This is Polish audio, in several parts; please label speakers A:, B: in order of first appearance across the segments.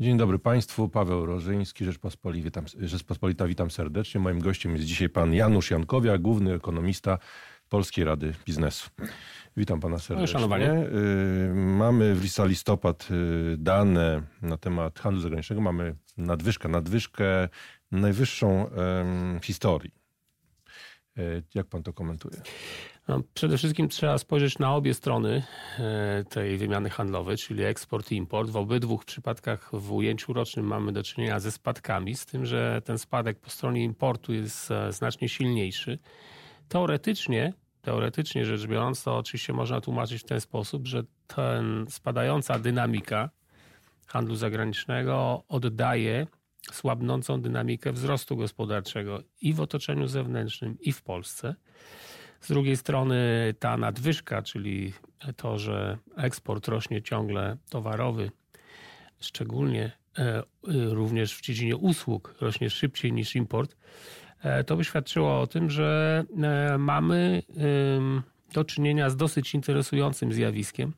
A: Dzień dobry Państwu, Paweł Rożyński, Rzeczpospolita witam, Rzeczpospolita, witam serdecznie. Moim gościem jest dzisiaj pan Janusz Jankowiak, główny ekonomista Polskiej Rady Biznesu. Witam pana serdecznie.
B: Szanowanie.
A: Y, Mamy w listopad y, dane na temat handlu zagranicznego. Mamy nadwyżkę, nadwyżkę najwyższą w historii. Y, Jak pan to komentuje?
B: No, przede wszystkim trzeba spojrzeć na obie strony e, tej wymiany handlowej, czyli eksport i import. W obydwu przypadkach w ujęciu rocznym mamy do czynienia ze spadkami, z tym, że ten spadek po stronie importu jest e, znacznie silniejszy. Teoretycznie, teoretycznie rzecz biorąc, to oczywiście można tłumaczyć w ten sposób, że ten spadająca dynamika handlu zagranicznego oddaje słabnącą dynamikę wzrostu gospodarczego i w otoczeniu zewnętrznym, i w Polsce. Z drugiej strony ta nadwyżka, czyli to, że eksport rośnie ciągle towarowy, szczególnie e, również w dziedzinie usług rośnie szybciej niż import, e, to by świadczyło o tym, że e, mamy do czynienia z dosyć interesującym zjawiskiem,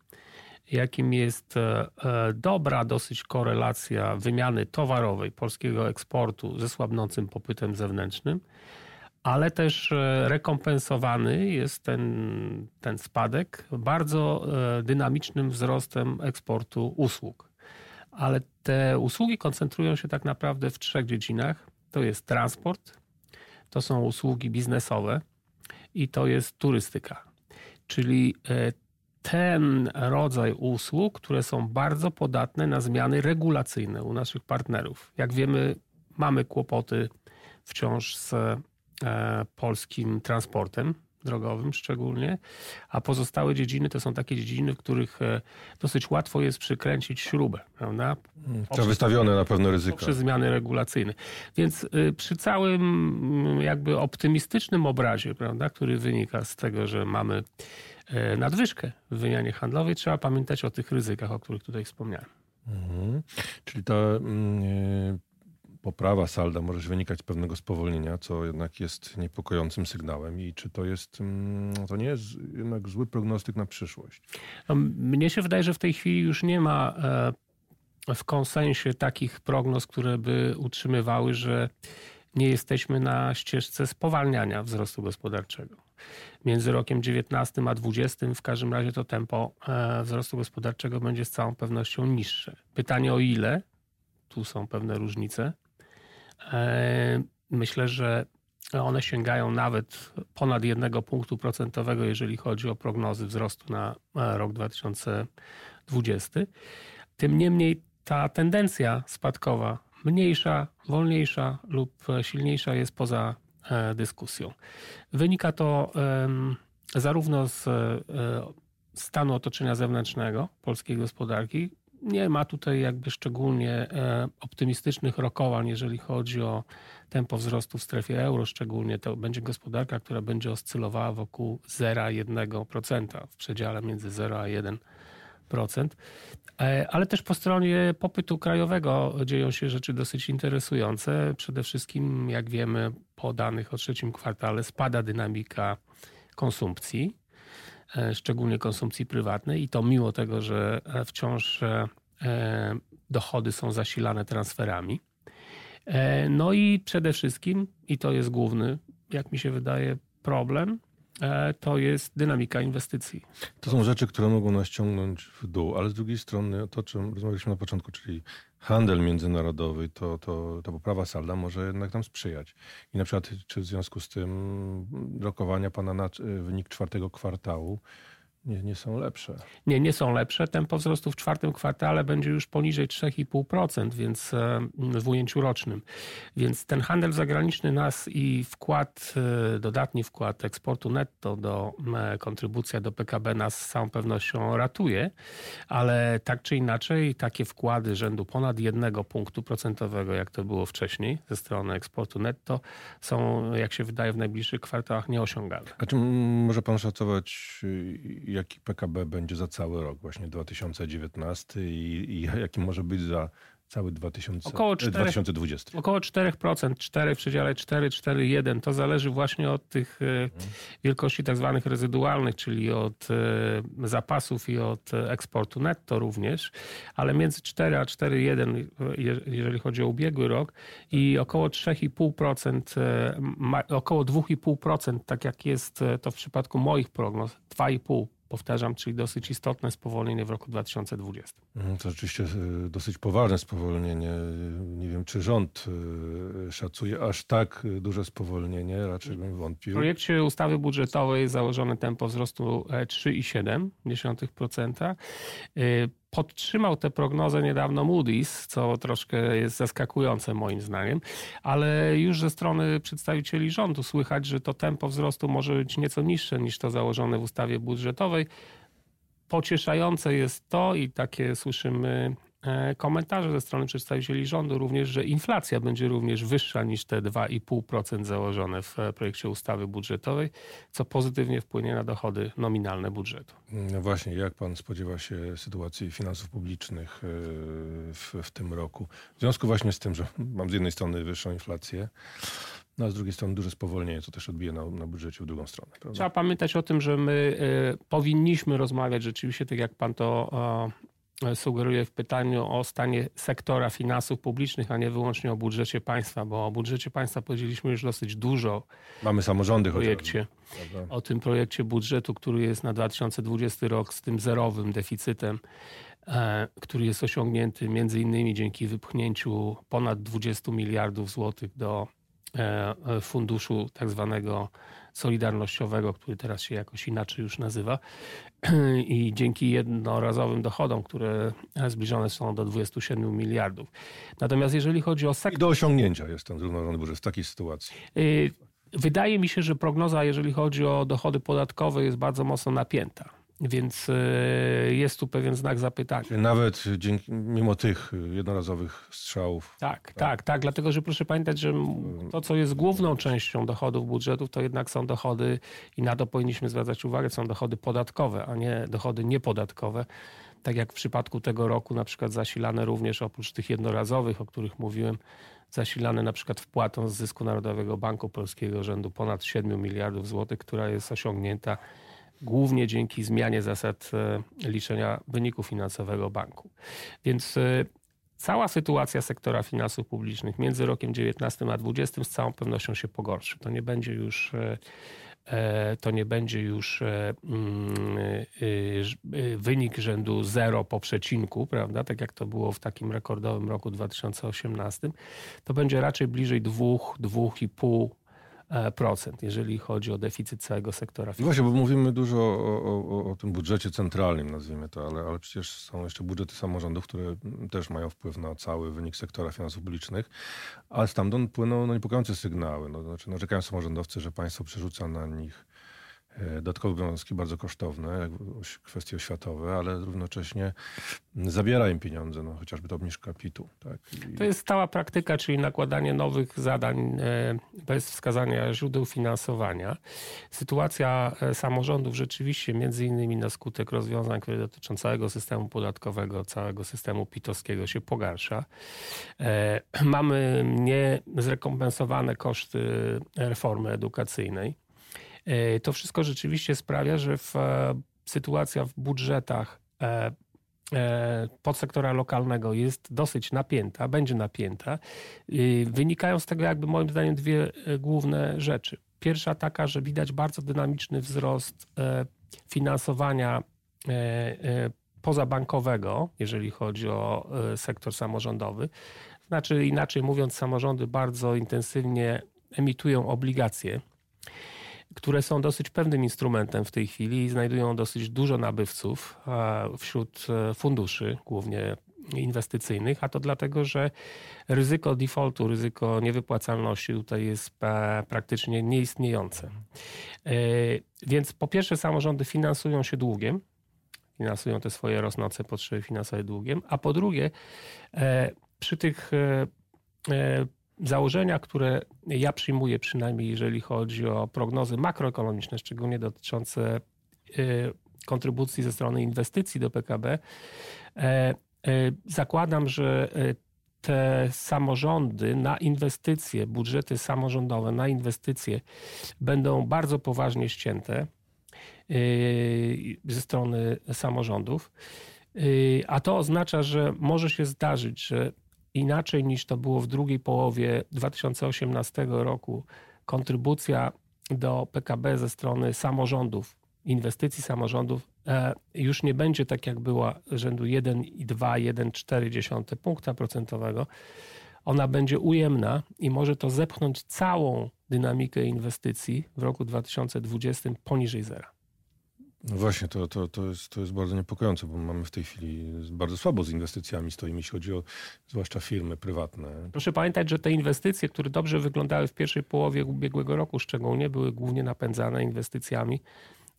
B: jakim jest e, e, dobra dosyć korelacja wymiany towarowej polskiego eksportu ze słabnącym popytem zewnętrznym, ale też e, rekompensowany jest ten, ten spadek bardzo dynamicznym wzrostem eksportu usług. Ale te usługi koncentrują się tak naprawdę w trzech dziedzinach. To jest transport, to są usługi biznesowe i to jest turystyka. Czyli ten rodzaj usług, które są bardzo podatne na zmiany regulacyjne u naszych partnerów. Jak wiemy, mamy kłopoty wciąż z e, polskim transportem drogowym szczególnie, a pozostałe dziedziny to są takie dziedziny, w których e, dosyć łatwo jest przykręcić śrubę, prawda?
A: To wystawione na pewno ryzyko.
B: Poprzez zmiany regulacyjne. Więc y, przy całym mm, jakby optymistycznym obrazie, prawda, który wynika z tego, że mamy nadwyżkę w wymianie handlowej, trzeba pamiętać o tych ryzykach, o których tutaj wspomniałem.
A: Mhm. Czyli ta e, poprawa salda może wynikać z pewnego spowolnienia, co jednak jest niepokojącym sygnałem i czy to jest, mm, to nie jest jednak zły prognostyk na przyszłość?
B: No, mnie się wydaje, że w tej chwili już nie ma e, w konsensie takich prognoz, które by utrzymywały, że nie jesteśmy na ścieżce spowalniania wzrostu gospodarczego. Między rokiem 19 a 20 w każdym razie to tempo e, wzrostu gospodarczego będzie z całą pewnością niższe. Pytanie o ile, tu są pewne różnice. E, Myślę, że one sięgają nawet ponad jednego punktu procentowego, jeżeli chodzi o prognozy wzrostu na e, rok 2020. Tym niemniej ta tendencja spadkowa, mniejsza, wolniejsza lub silniejsza, jest poza dyskusją. Wynika to zarówno z e, stanu otoczenia zewnętrznego polskiej gospodarki, nie ma tutaj jakby szczególnie e, optymistycznych rokowań, jeżeli chodzi o tempo wzrostu w strefie euro, szczególnie to będzie gospodarka, która będzie oscylowała wokół 0,1%, w przedziale między 0 a 1%. E, Ale też po stronie popytu krajowego dzieją się rzeczy dosyć interesujące. Przede wszystkim, jak wiemy, po danych o trzecim kwartale spada dynamika konsumpcji e, szczególnie konsumpcji prywatnej i to mimo tego, że wciąż e, dochody są zasilane transferami. No i przede wszystkim, i to jest główny, jak mi się wydaje, problem, to jest dynamika inwestycji.
A: To są rzeczy, które mogą nas ciągnąć w dół, ale z drugiej strony to, o czym rozmawialiśmy na początku, czyli handel międzynarodowy, to, to, to poprawa salda może jednak nam sprzyjać. I na przykład, czy w związku z tym rokowania pana na y, wynik czwartego kwartału nie, nie są lepsze?
B: Nie, nie są lepsze. Tempo wzrostu w czwartym kwartale będzie już poniżej 3,5%, więc e, w ujęciu rocznym. Więc ten handel zagraniczny nas i wkład, e, dodatni wkład eksportu netto do e, kontrybucja do PKB nas z całą pewnością ratuje, ale tak czy inaczej takie wkłady rzędu ponad jednego punktu procentowego, jak to było wcześniej ze strony eksportu netto, są, jak się wydaje, w najbliższych kwartałach nieosiągalne.
A: A czy może pan szacować, jaki PKB będzie za cały rok, właśnie 2019 i, i jaki może być za cały 2000,
B: Około
A: e,
B: czterech-
A: 2020.
B: Około 4%, 4 w przedziale 4, 4, 1. To zależy właśnie od tych e, wielkości tak zwanych rezydualnych, czyli od e, zapasów i od e, eksportu netto również, ale między 4 a 4,1 je- jeżeli chodzi o ubiegły rok i około 3,5%, e, ma- około 2,5%, tak jak jest e, to w przypadku moich prognoz, 2,5% powtarzam, czyli dosyć istotne spowolnienie w roku 2020.
A: Mm, To rzeczywiście e, dosyć poważne spowolnienie. Nie wiem, czy rząd e, szacuje aż tak e, duże spowolnienie, raczej bym
B: W
A: wątpił.
B: projekcie ustawy budżetowej jest założone tempo wzrostu e, 3,7%. Podtrzymał tę prognozę niedawno Moody's, co troszkę jest zaskakujące moim zdaniem, ale już ze strony przedstawicieli rządu słychać, że to tempo wzrostu może być nieco niższe niż to założone w ustawie budżetowej. Pocieszające jest to i takie słyszymy komentarze ze strony przedstawicieli rządu również, że inflacja będzie również wyższa niż te 2,5% założone w e, projekcie ustawy budżetowej, co pozytywnie wpłynie na dochody nominalne budżetu.
A: No właśnie, jak pan spodziewa się sytuacji finansów publicznych e, w, w tym roku? W związku właśnie z tym, że mam z jednej strony wyższą inflację, no a z drugiej strony duże spowolnienie, co też odbije na, na budżecie w drugą stronę. Prawda?
B: Trzeba pamiętać o tym, że my e, powinniśmy rozmawiać rzeczywiście, tak jak pan to sugeruje w pytaniu o stanie sektora finansów publicznych, a nie wyłącznie o budżecie państwa, bo o budżecie państwa powiedzieliśmy już dosyć dużo
A: Mamy samorządy
B: w
A: chociażby.
B: projekcie. o tym projekcie budżetu, który jest na 2020 rok z tym zerowym deficytem, e, który jest osiągnięty między innymi dzięki wypchnięciu ponad 20 miliardów złotych do e, e, funduszu tak zwanego solidarnościowego, który teraz się jakoś inaczej już nazywa i dzięki jednorazowym dochodom, które zbliżone są do 27 miliardów. Natomiast jeżeli chodzi o sektor
A: I do osiągnięcia jest ten zrównoważony budżet w takiej sytuacji.
B: Y, Wydaje mi się, że prognoza, jeżeli chodzi o dochody podatkowe, jest bardzo mocno napięta. Więc y, jest tu pewien znak zapytania.
A: Nawet dzięki, mimo tych jednorazowych strzałów.
B: Tak, tak, tak, dlatego że proszę pamiętać, że to, co jest główną częścią dochodów budżetów, to jednak są dochody, i na to powinniśmy zwracać uwagę, są dochody podatkowe, a nie dochody niepodatkowe. Tak jak w przypadku tego roku, na przykład zasilane również oprócz tych jednorazowych, o których mówiłem, zasilane na przykład wpłatą z zysku Narodowego Banku Polskiego rzędu ponad 7 miliardów złotych, która jest osiągnięta głównie dzięki zmianie zasad e, liczenia wyniku finansowego banku. Więc e, cała sytuacja sektora finansów publicznych między rokiem 19 a 20 z całą pewnością się pogorszy. To nie będzie już e, to nie będzie już mm, wynik rzędu 0 po przecinku, prawda, tak jak to było w takim rekordowym roku 2018, to będzie raczej bliżej 2, 2,5 e, procent, jeżeli chodzi o deficyt całego sektora
A: I właśnie, bo mówimy dużo o, o, o, tym budżecie centralnym, nazwijmy to, ale, ale przecież są jeszcze budżety samorządów, które mm, też mają wpływ na cały wynik sektora finansów publicznych, a stamtąd płyną no, niepokojące sygnały. No, znaczy, narzekają samorządowcy, że państwo przerzuca na nich e, dodatkowe obowiązki bardzo kosztowne, kwestie oświatowe, ale równocześnie zabiera im pieniądze, no, chociażby to obniżka PIT-u. Tak? I,
B: To jest stała praktyka, czyli nakładanie nowych zadań e, bez wskazania źródeł finansowania. Sytuacja e, samorządów rzeczywiście, między innymi na skutek rozwiązań, które dotyczą całego systemu podatkowego, całego systemu pitowskiego się pogarsza. E, Mamy niezrekompensowane koszty reformy edukacyjnej. E, To wszystko rzeczywiście sprawia, że w, e, sytuacja w budżetach e, podsektora lokalnego jest dosyć napięta, będzie napięta. Wynikają z tego jakby moim zdaniem dwie główne rzeczy. Pierwsza taka, że widać bardzo dynamiczny wzrost finansowania pozabankowego, jeżeli chodzi o sektor samorządowy. Znaczy inaczej mówiąc, samorządy bardzo intensywnie emitują obligacje które są dosyć pewnym instrumentem w tej chwili i znajdują dosyć dużo nabywców e, wśród e, funduszy, głównie inwestycyjnych, a to dlatego, że ryzyko defaultu, ryzyko niewypłacalności tutaj jest e, praktycznie nieistniejące. Więc po pierwsze samorządy finansują się długiem, finansują te swoje rosnące potrzeby finansowe długiem, a po drugie przy tych założenia, które ja przyjmuję, przynajmniej jeżeli chodzi o prognozy makroekonomiczne, szczególnie dotyczące y, kontrybucji ze strony inwestycji do PKB, e, e, zakładam, że e, te samorządy na inwestycje, budżety samorządowe na inwestycje będą bardzo poważnie ścięte yy, ze strony samorządów. Yy, a to oznacza, że może się zdarzyć, że inaczej niż to było w drugiej połowie 2018 roku, kontrybucja do PKB ze strony samorządów, inwestycji samorządów e, już nie będzie tak jak była rzędu 1,2, 1,4 punkta procentowego. Ona będzie ujemna i może to zepchnąć całą dynamikę inwestycji w roku 2020 poniżej zera.
A: No właśnie, to, to, to, jest, to jest bardzo niepokojące, bo mamy w tej chwili bardzo słabo z inwestycjami stoimy, jeśli chodzi o zwłaszcza firmy prywatne.
B: Proszę pamiętać, że te inwestycje, które dobrze wyglądały w pierwszej połowie ubiegłego roku szczególnie, były głównie napędzane inwestycjami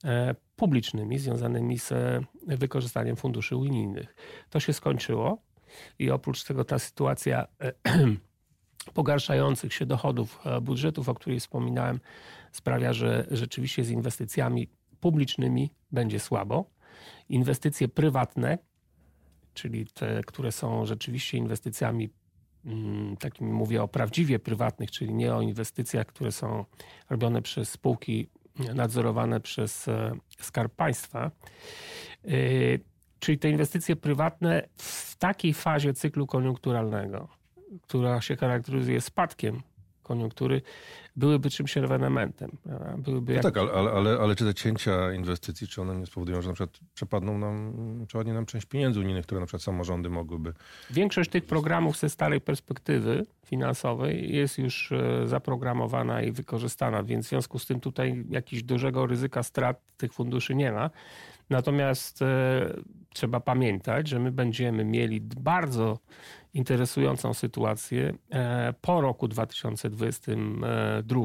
B: e, publicznymi związanymi z e, wykorzystaniem funduszy unijnych. To się skończyło i oprócz tego ta sytuacja e, pogarszających się dochodów budżetów, o której wspominałem, sprawia, że rzeczywiście z inwestycjami publicznymi będzie słabo. Inwestycje prywatne, czyli te, które są rzeczywiście inwestycjami mm, takimi mówię o prawdziwie prywatnych, czyli nie o inwestycjach, które są robione przez spółki nadzorowane przez e, Skarb Państwa. E, czyli te inwestycje prywatne w takiej fazie cyklu koniunkturalnego, która się charakteryzuje spadkiem koniunktury, byłyby czymś ewenementem. Byłyby
A: no
B: jak...
A: tak, ale, ale, ale czy te cięcia inwestycji, czy one nie spowodują, że na przykład przepadną nam, przepadnie nam część pieniędzy unijnych, które na przykład samorządy mogłyby...
B: Większość tych programów ze starej perspektywy finansowej jest już e, zaprogramowana i wykorzystana, więc w związku z tym tutaj jakiegoś dużego ryzyka strat tych funduszy nie ma. Natomiast e, trzeba pamiętać, że my będziemy mieli bardzo interesującą sytuację e, po roku 2022,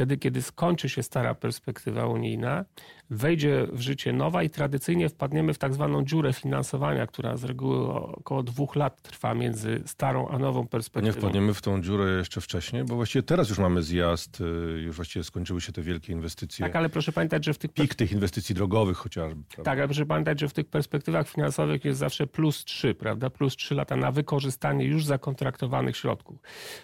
B: wtedy kiedy skończy się stara perspektywa unijna, wejdzie w życie nowa i tradycyjnie wpadniemy w tak zwaną dziurę finansowania, która z reguły około dwóch lat trwa między starą a nową perspektywą.
A: Nie wpadniemy w tą dziurę jeszcze wcześniej, bo właściwie teraz już mamy zjazd, y, już właściwie skończyły się te wielkie inwestycje.
B: Tak, ale proszę pamiętać, że w tych...
A: Pik tych inwestycji drogowych chociażby.
B: Prawda? Tak, ale proszę pamiętać, że w tych perspektywach finansowych jest zawsze plus 3, prawda? Plus 3 lata na wykorzystanie już zakontraktowanych środków.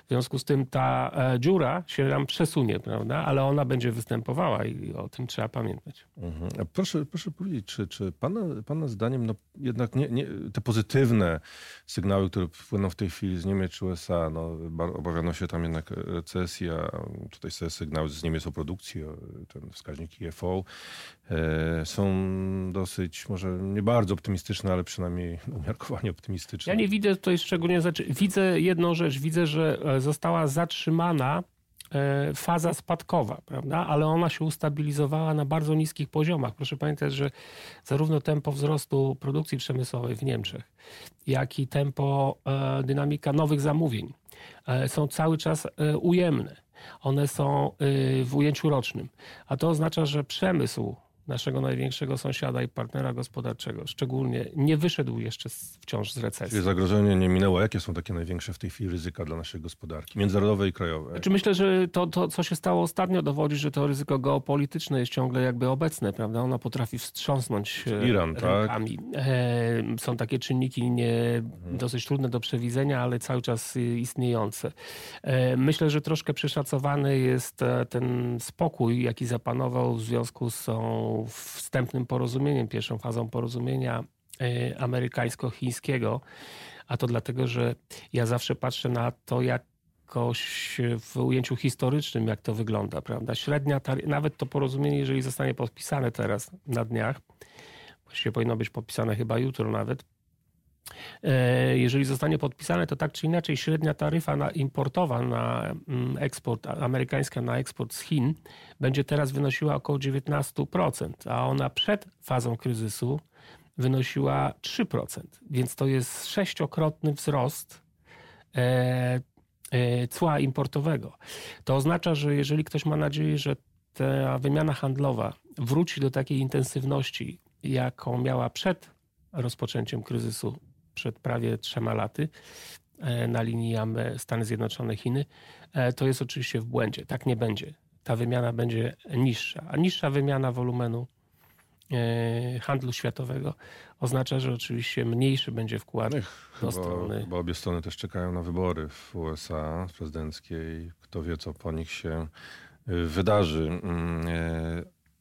B: W związku z tym ta e, dziura się nam przesunie, prawda? Ale ona będzie występowała i o tym trzeba pamiętać.
A: Mhm. Proszę, proszę powiedzieć, czy, czy pana, pana zdaniem no jednak nie, nie, te pozytywne sygnały, które płyną w tej chwili z Niemiec czy USA, no, obawiano się tam jednak recesja, tutaj są sygnały z Niemiec o produkcji, ten wskaźnik IFO, e, są dosyć, może nie bardzo optymistyczne, ale przynajmniej umiarkowanie optymistyczne.
B: Ja nie widzę tutaj szczególnie, znaczy, widzę jedną rzecz, widzę, że e, została zatrzymana faza spadkowa, prawda? ale ona się ustabilizowała na bardzo niskich poziomach. Proszę pamiętać, że zarówno tempo wzrostu produkcji przemysłowej w Niemczech, jak i tempo e, dynamika nowych zamówień e, są cały czas ujemne. One są w ujęciu rocznym, a to oznacza, że przemysł naszego największego sąsiada i partnera gospodarczego, szczególnie nie wyszedł jeszcze wciąż z recesji.
A: Czyli zagrożenie nie minęło. Jakie są takie największe w tej chwili ryzyka dla naszej gospodarki, międzynarodoej i krajowej?
B: Znaczy myślę, że to, to, co się stało ostatnio, dowodzi, że to ryzyko geopolityczne jest ciągle jakby obecne, prawda? Ona potrafi wstrząsnąć
A: e, Iran, tak? rękami.
B: tak? Są takie czynniki nie, mhm. dosyć trudne do przewidzenia, ale cały czas istniejące. E, myślę, że troszkę przeszacowany jest ten spokój, jaki zapanował w związku z tą wstępnym porozumieniem, pierwszą fazą porozumienia e, amerykańsko-chińskiego, a to dlatego, że ja zawsze patrzę na to, jak jakoś w ujęciu historycznym, jak to wygląda, prawda? Średnia, nawet to porozumienie, jeżeli zostanie podpisane teraz na dniach, właściwie powinno być podpisane chyba jutro nawet, jeżeli zostanie podpisane, to tak czy inaczej średnia taryfa na importowa na mm, eksport, amerykańska na eksport z Chin będzie teraz wynosiła około 19%, a ona przed fazą kryzysu wynosiła 3%, więc to jest sześciokrotny wzrost e, e, cła importowego. To oznacza, że jeżeli ktoś ma nadzieję, że ta wymiana handlowa wróci do takiej intensywności, jaką miała przed rozpoczęciem kryzysu przed prawie trzema laty e, na linii Stany Zjednoczone-Chiny, e, to jest oczywiście w błędzie. Tak nie będzie. Ta wymiana będzie niższa, a niższa wymiana wolumenu e, handlu światowego oznacza, że oczywiście mniejszy będzie wkład do
A: Chyba,
B: strony.
A: chyba obie strony też czekają na wybory w USA prezydenckiej. Kto wie, co po nich się wydarzy. Mm,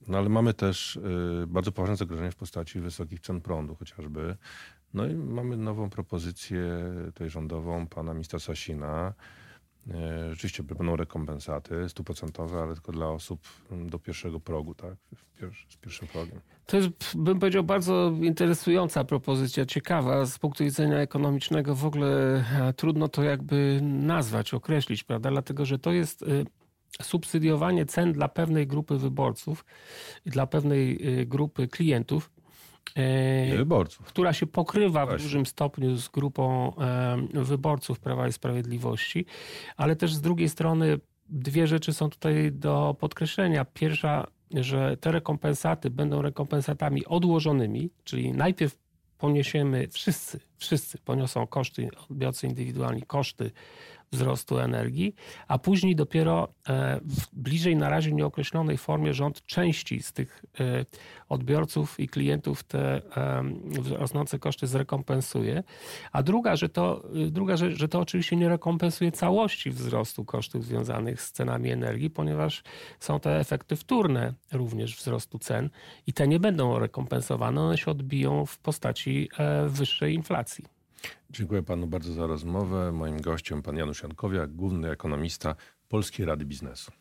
A: No ale mamy też bardzo poważne zagrożenie w postaci wysokich cen prądu chociażby. No i mamy nową propozycję tutaj rządową pana ministra Sasina. E, Rzeczywiście będą rekompensaty stuprocentowe, ale tylko dla osób do pierwszego progu, tak? Z pierwszym progiem.
B: To jest, bym powiedział, bardzo interesująca propozycja, ciekawa. Z punktu widzenia ekonomicznego w ogóle e, trudno to jakby nazwać, określić, prawda? Dlatego, że to jest y, subsydiowanie cen dla pewnej grupy wyborców dla pewnej grupy klientów. E,
A: wyborców.
B: która się pokrywa w
A: Właśnie.
B: dużym stopniu z grupą wyborców Prawa i Sprawiedliwości, ale też z drugiej strony dwie rzeczy są tutaj do podkreślenia. Pierwsza, że te rekompensaty będą rekompensatami odłożonymi, czyli najpierw poniesiemy wszyscy, wszyscy poniosą koszty, odbiorcy indywidualni koszty wzrostu energii, a później dopiero e, w bliżej na razie nieokreślonej formie rząd części z tych e, odbiorców i klientów te em, rosnące koszty zrekompensuje. A druga, że to, druga rzecz, że to oczywiście nie rekompensuje całości wzrostu kosztów związanych z cenami energii, ponieważ są te efekty wtórne również wzrostu cen i te nie będą rekompensowane, one się odbiją w postaci e, wyższej inflacji.
A: Dziękuję panu bardzo za rozmowę. Moim gościem pan Janusz Jankowiak, główny ekonomista Polskiej Rady Biznesu.